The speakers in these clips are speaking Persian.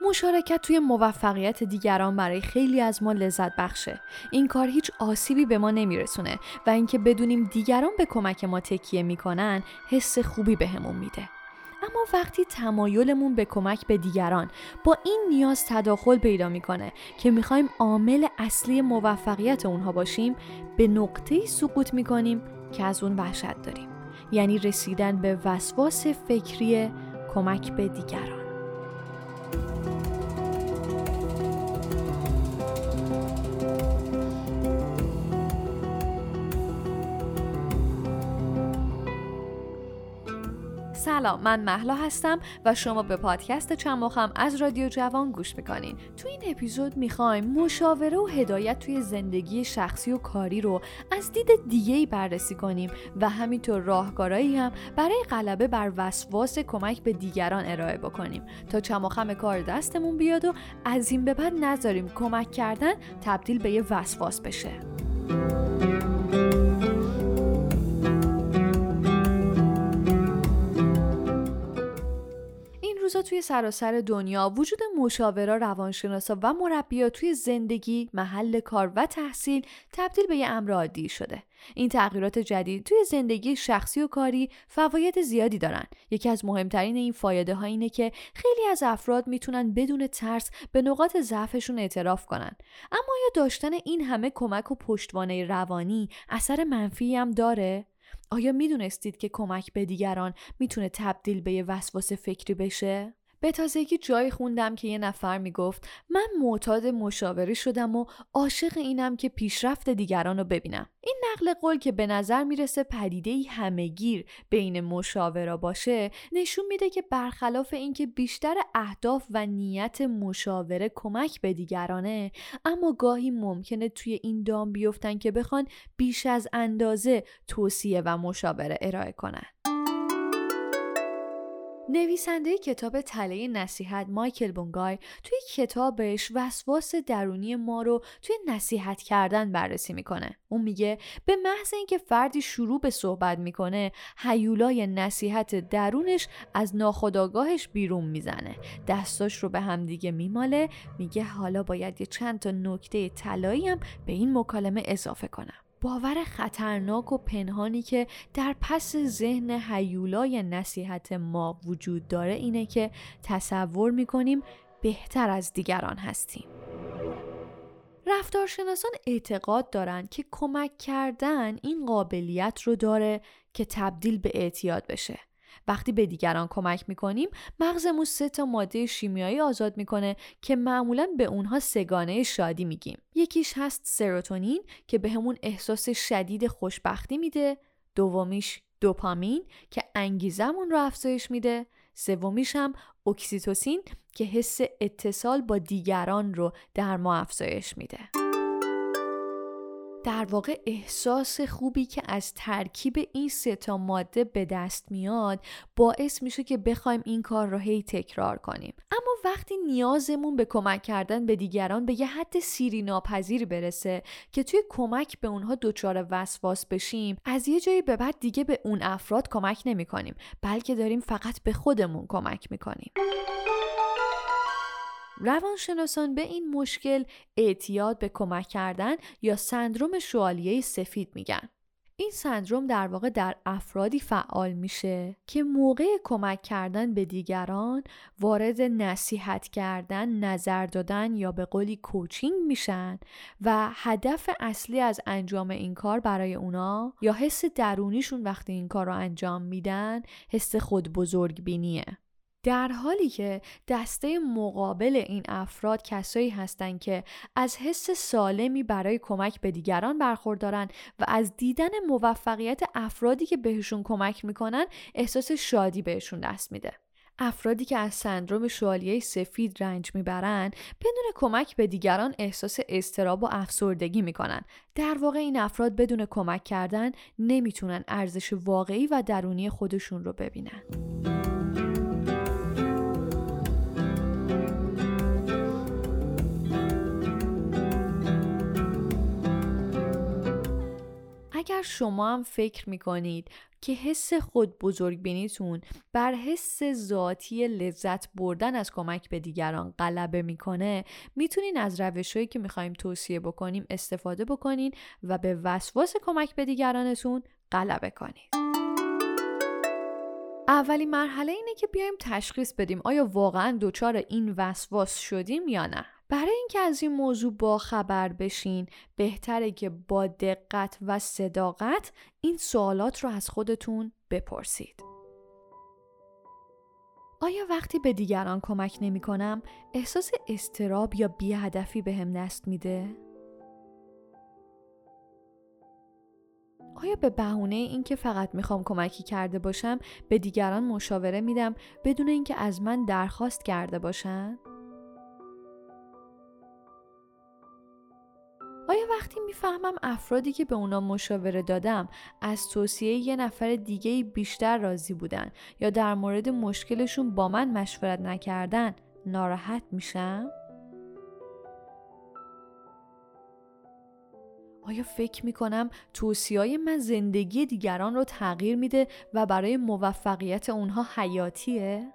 مشارکت توی موفقیت دیگران برای خیلی از ما لذت بخشه. این کار هیچ آسیبی به ما نمیرسونه و اینکه بدونیم دیگران به کمک ما تکیه می‌کنن حس خوبی بهمون میده. اما وقتی تمایلمون به کمک به دیگران با این نیاز تداخل پیدا می‌کنه که می‌خوایم عامل اصلی موفقیت اونها باشیم به نقطه سقوط می‌کنیم که از اون وحشت داریم یعنی رسیدن به وسواس فکری کمک به دیگران سلام من محلا هستم و شما به پادکست چماخم از رادیو جوان گوش می‌کنین. تو این اپیزود می‌خوایم مشاوره و هدایت توی زندگی شخصی و کاری رو از دید دیگه ای بررسی کنیم و همینطور راهکارهایی هم برای غلبه بر وسواس کمک به دیگران ارائه بکنیم. تا چماخم کار دستمون بیاد و از این به بعد نذاریم کمک کردن تبدیل به یه وسواس بشه. روزا توی سراسر دنیا وجود مشاورا روانشناسا و مربیا توی زندگی، محل کار و تحصیل تبدیل به یه امر عادی شده. این تغییرات جدید توی زندگی شخصی و کاری فواید زیادی دارن. یکی از مهمترین این فایده ها اینه که خیلی از افراد می‌تونن بدون ترس به نقاط ضعفشون اعتراف کنن. اما یا داشتن این همه کمک و پشتوانه روانی اثر منفی هم داره؟ آیا می‌دونستید که کمک به دیگران می‌تونه تبدیل به یه وسواس فکری بشه؟ به تازگی جایی خوندم که یه نفر می‌گفت من معتاد مشاوره شدم و عاشق اینم که پیشرفت دیگران رو ببینم. این نقل قول که به نظر می‌رسه پدیده ای همهگیر بین مشاوره باشه نشون میده که برخلاف اینکه بیشتر اهداف و نیت مشاوره کمک به دیگرانه اما گاهی ممکنه توی این دام بیفتن که بخوان بیش از اندازه توصیه و مشاوره ارائه کنن. نویسنده کتاب تله نصیحت مایکل بونگای توی کتابش وسواس درونی ما رو توی نصیحت کردن بررسی می‌کنه. اون میگه به محض اینکه فردی شروع به صحبت می‌کنه هیولای نصیحت درونش از ناخداگاهش بیرون می‌زنه. دستاش رو به همدیگه میماله میگه حالا باید یه چند تا نکته طلایی هم به این مکالمه اضافه کنم. باور خطرناک و پنهانی که در پس ذهن هیولای نصیحت ما وجود داره اینه که تصور می‌کنیم بهتر از دیگران هستیم. رفتارشناسان اعتقاد دارند که کمک کردن این قابلیت رو داره که تبدیل به اعتیاد بشه. وقتی به دیگران کمک می‌کنیم مغزمون سه تا ماده شیمیایی آزاد می‌کنه که معمولا به اونها سگانه شادی میگیم. یکیش هست سروتونین که بهمون به احساس شدید خوشبختی میده. دومیش دوپامین که انگیزمون رو افزایش میده. سومیش هم اکسیتوسین که حس اتصال با دیگران رو در ما افزایش میده. در واقع احساس خوبی که از ترکیب این سه تا ماده به دست میاد باعث میشه که بخوایم این کار رو هی تکرار کنیم. اما وقتی نیازمون به کمک کردن به دیگران به یه حد سیری ناپذیر برسه که توی کمک به اونها دچار وسواس بشیم از یه جایی به بعد دیگه به اون افراد کمک نمی کنیم بلکه داریم فقط به خودمون کمک می‌کنیم. روانشناسان به این مشکل اعتیاد به کمک کردن یا سندروم شوالیه سفید میگن. این سندروم در واقع در افرادی فعال میشه که موقع کمک کردن به دیگران وارد نصیحت کردن، نظر دادن یا به قولی کوچینگ میشن و هدف اصلی از انجام این کار برای اونا یا حس درونیشون وقتی این کار رو انجام میدن حس خود بزرگ بینیه. در حالی که دسته مقابل این افراد کسایی هستند که از حس سالمی برای کمک به دیگران برخوردارن و از دیدن موفقیت افرادی که بهشون کمک می‌کنن احساس شادی بهشون دست میده. افرادی که از سندروم شوالیه سفید رنج می‌برن بدون کمک به دیگران احساس استراب و افسردگی می‌کنن در واقع این افراد بدون کمک کردن نمی‌تونن ارزش واقعی و درونی خودشون رو ببینن اگر شما هم فکر می‌کنید که حس خود بزرگ بینیتون بر حس ذاتی لذت بردن از کمک به دیگران غلبه می‌کنه می‌تونین از روشهایی که می‌خوایم توصیه بکنیم استفاده بکنین و به وسواس کمک به دیگرانتون غلبه کنید. اولین مرحله اینه که بیایم تشخیص بدیم آیا واقعا دچار این وسواس شدیم یا نه. برای اینکه از این موضوع با خبر بشین بهتره که با دقت و صداقت این سوالات رو از خودتون بپرسید. آیا وقتی به دیگران کمک نمی کنم احساس استراب یا بیهدفی به هم دست میده؟ آیا به بهونه اینکه فقط می‌خوام کمکی کرده باشم به دیگران مشاوره میدم بدون اینکه از من درخواست کرده باشن؟ آیا وقتی می‌فهمم افرادی که به اونا مشاوره دادم از توصیه یه نفر دیگه بیشتر راضی بودن یا در مورد مشکلشون با من مشورت نکردن ناراحت میشم؟ آیا فکر می‌کنم توصیه من زندگی دیگران رو تغییر میده و برای موفقیت اونها حیاتیه؟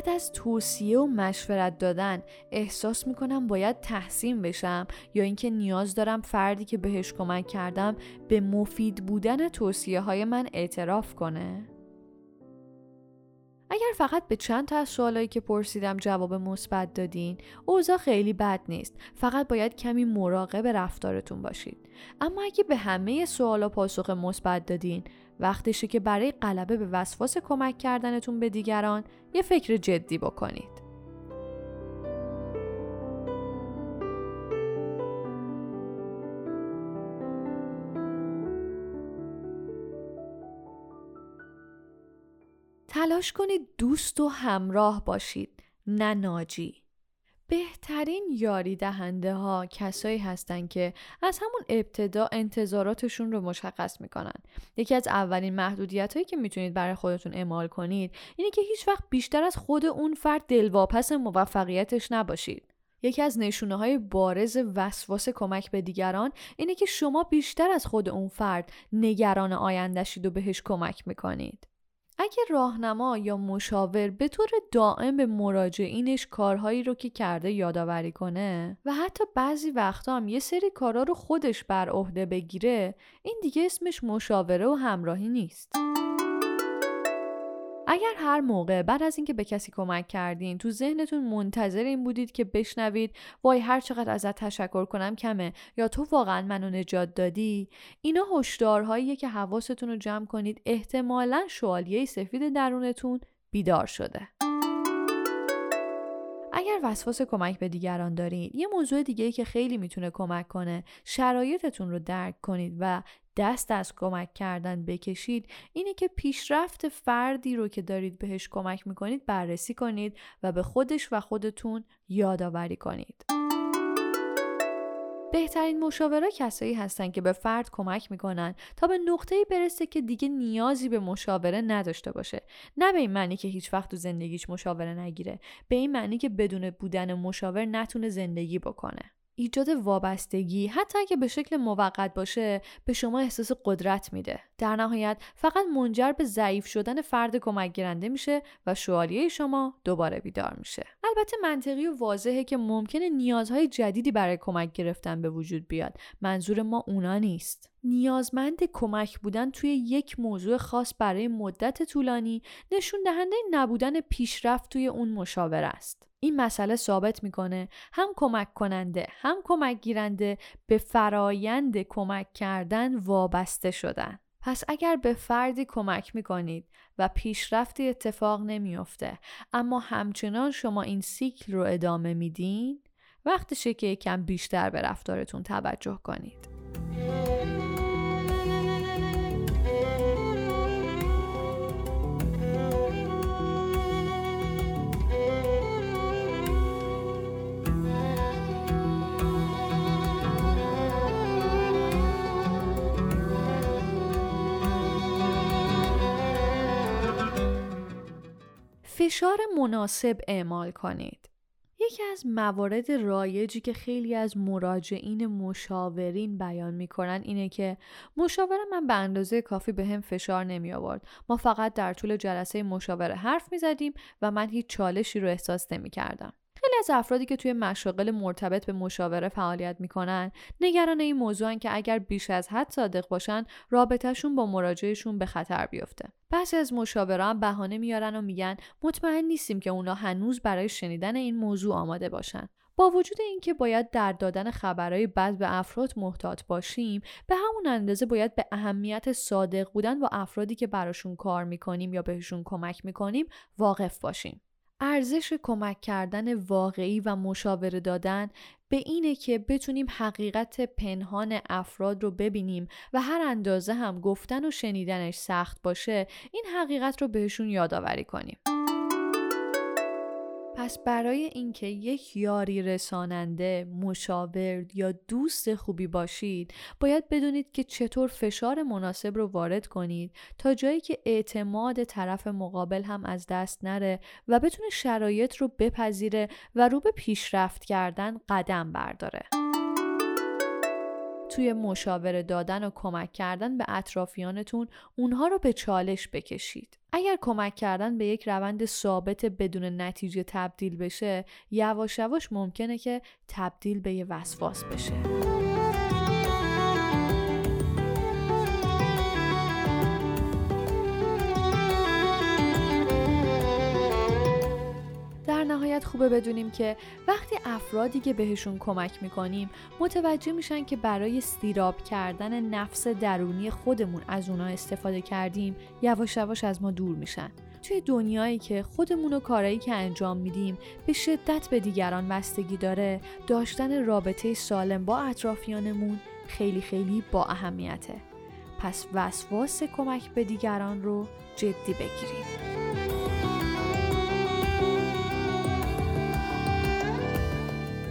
بعد از توصیه و مشورت دادن احساس می‌کنم باید تحسین بشم یا اینکه نیاز دارم فردی که بهش کمک کردم به مفید بودن توصیه های من اعتراف کنه؟ اگر فقط به چند تا از سوالایی که پرسیدم جواب مثبت دادین اوضاع خیلی بد نیست فقط باید کمی مراقب رفتارتون باشید اما اگه به همه سوالا پاسخ مثبت دادین وقتشه که برای غلبه به وسواس کمک کردنتون به دیگران یه فکر جدی بکنید. تلاش کنید دوست و همراه باشید نه ناجی. بهترین یاری دهنده ها کسایی هستند که از همون ابتدا انتظاراتشون رو مشخص می‌کنن. یکی از اولین محدودیت هایی که می‌تونید برای خودتون اعمال کنید اینه که هیچ وقت بیشتر از خود اون فرد دلواپس موفقیتش نباشید. یکی از نشونه های بارز وسواس کمک به دیگران اینه که شما بیشتر از خود اون فرد نگران آیندهشید و بهش کمک می‌کنید. اگه راهنما یا مشاور به طور دائم به مراجعینش کارهایی رو که کرده یادآوری کنه و حتی بعضی وقتا هم یه سری کارا رو خودش بر عهده بگیره این دیگه اسمش مشاوره و همراهی نیست. اگر هر موقع بعد از اینکه به کسی کمک کردین تو ذهنتون منتظر این بودید که بشنوید وای هر چقدر ازت تشکر کنم کمه یا تو واقعا منو نجات دادی؟ اینا هشدارهاییه که حواستون رو جمع کنید. احتمالا شوالیه سفید درونتون بیدار شده. اگر وسواس کمک به دیگران دارید یه موضوع دیگه که خیلی می‌تونه کمک کنه شرایطتون رو درک کنید و دست از کمک کردن بکشید اینه که پیشرفت فردی رو که دارید بهش کمک می‌کنید بررسی کنید و به خودش و خودتون یادآوری کنید. بهترین مشاوره کسایی هستن که به فرد کمک می‌کنن تا به نقطه‌ای برسه که دیگه نیازی به مشاوره نداشته باشه. نه به این معنی که هیچ وقت تو زندگیش مشاوره نگیره به این معنی که بدون بودن مشاور نتونه زندگی بکنه. ایجاد وابستگی حتی اگه به شکل موقت باشه به شما احساس قدرت میده. در نهایت فقط منجر به ضعیف شدن فرد کمک گیرنده میشه و شوالیه شما دوباره بیدار میشه. البته منطقی و واضحه که ممکنه نیازهای جدیدی برای کمک گرفتن به وجود بیاد. منظور ما اونا نیست. نیازمند کمک بودن توی یک موضوع خاص برای مدت طولانی نشون دهنده نبودن پیشرفت توی اون مشاور است. این مسئله ثابت می‌کنه. هم کمک کننده هم کمک گیرنده به فرایند کمک کردن وابسته شدن. پس اگر به فردی کمک می‌کنید و پیشرفتی اتفاق نمیافته اما همچنان شما این سیکل رو ادامه میدین وقتشه که یکم بیشتر به رفتارتون توجه کنید. فشار مناسب اعمال کنید. یکی از موارد رایجی که خیلی از مراجعین مشاورین بیان می‌کنن اینه که مشاور من به اندازه کافی به هم فشار نمی آورد. ما فقط در طول جلسه مشاوره حرف می زدیم و من هیچ چالشی رو احساس نمی کردم. خیلی از افرادی که توی مشاغل مرتبط به مشاوره فعالیت می‌کنن نگران این موضوعن که اگر بیش از حد صادق باشن رابطهشون با مراجعشون به خطر بیفته. بعضی از مشاوران بهانه میارن و میگن مطمئن نیستیم که اونا هنوز برای شنیدن این موضوع آماده باشن. با وجود اینکه باید در دادن خبرهای بد به افراد محتاط باشیم به همون اندازه باید به اهمیت صادق بودن با افرادی که براشون کار می‌کنیم یا بهشون کمک می‌کنیم واقف باشیم. ارزش کمک کردن واقعی و مشاوره دادن به اینه که بتونیم حقیقت پنهان افراد رو ببینیم و هر اندازه هم گفتن و شنیدنش سخت باشه این حقیقت رو بهشون یادآوری کنیم. پس برای اینکه یک یاری رساننده، مشاور یا دوست خوبی باشید، باید بدونید که چطور فشار مناسب رو وارد کنید تا جایی که اعتماد طرف مقابل هم از دست نره و بتونه شرایط رو بپذیره و رو به پیشرفت کردن قدم برداره. توی مشاوره دادن و کمک کردن به اطرافیانتون اونها رو به چالش بکشید. اگر کمک کردن به یک روند ثابت بدون نتیجه تبدیل بشه یواش یواش ممکنه که تبدیل به یه وسواس بشه. نهایت خوبه بدونیم که وقتی افرادی که بهشون کمک می‌کنیم متوجه میشن که برای استیراب کردن نفس درونی خودمون از اونا استفاده کردیم یواش یواش از ما دور میشن. توی دنیایی که خودمون و کارایی که انجام میدیم به شدت به دیگران بستگی داره داشتن رابطه سالم با اطرافیانمون خیلی خیلی با اهمیته. پس وسواس کمک به دیگران رو جدی بگیریم.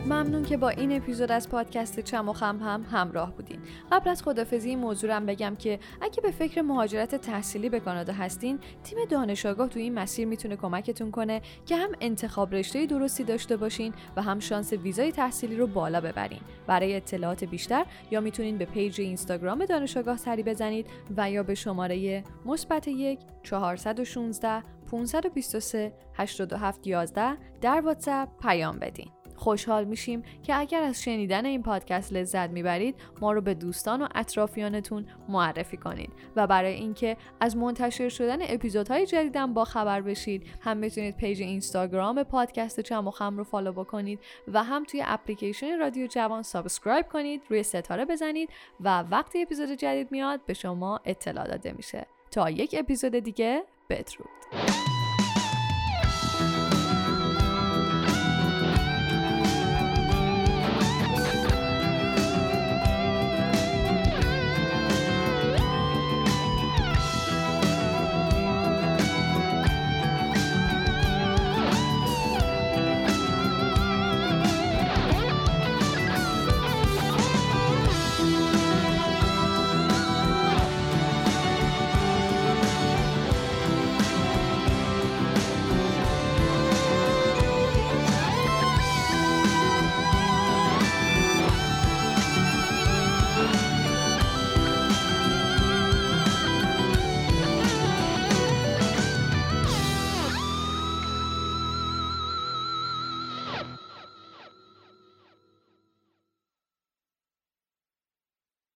ممنون که با این اپیزود از پادکست چم و خم هم همراه بودین. قبل از خدافظی این موضوع هم بگم که اگه به فکر مهاجرت تحصیلی به کانادا هستین تیم دانش آگاه تو این مسیر می‌تونه کمکتون کنه که هم انتخاب رشته درستی داشته باشین و هم شانس ویزای تحصیلی رو بالا ببرین. برای اطلاعات بیشتر یا می‌تونین به page اینستاگرام دانش آگاه سری بزنید و یا به شماره مثبت یک 416 523 87 11 در واتساپ پیام بدین. خوشحال میشیم که اگر از شنیدن این پادکست لذت می‌برید ما رو به دوستان و اطرافیانتون معرفی کنید و برای اینکه از منتشر شدن اپیزودهای جدیدم با خبر بشید هم می‌تونید page اینستاگرام پادکست چم و خم رو follow بکنید و هم توی اپلیکیشن رادیو جوان subscribe کنید روی ستاره بزنید و وقتی اپیزود جدید میاد به شما اطلاع داده میشه. تا یک اپیزود دیگه بدرود.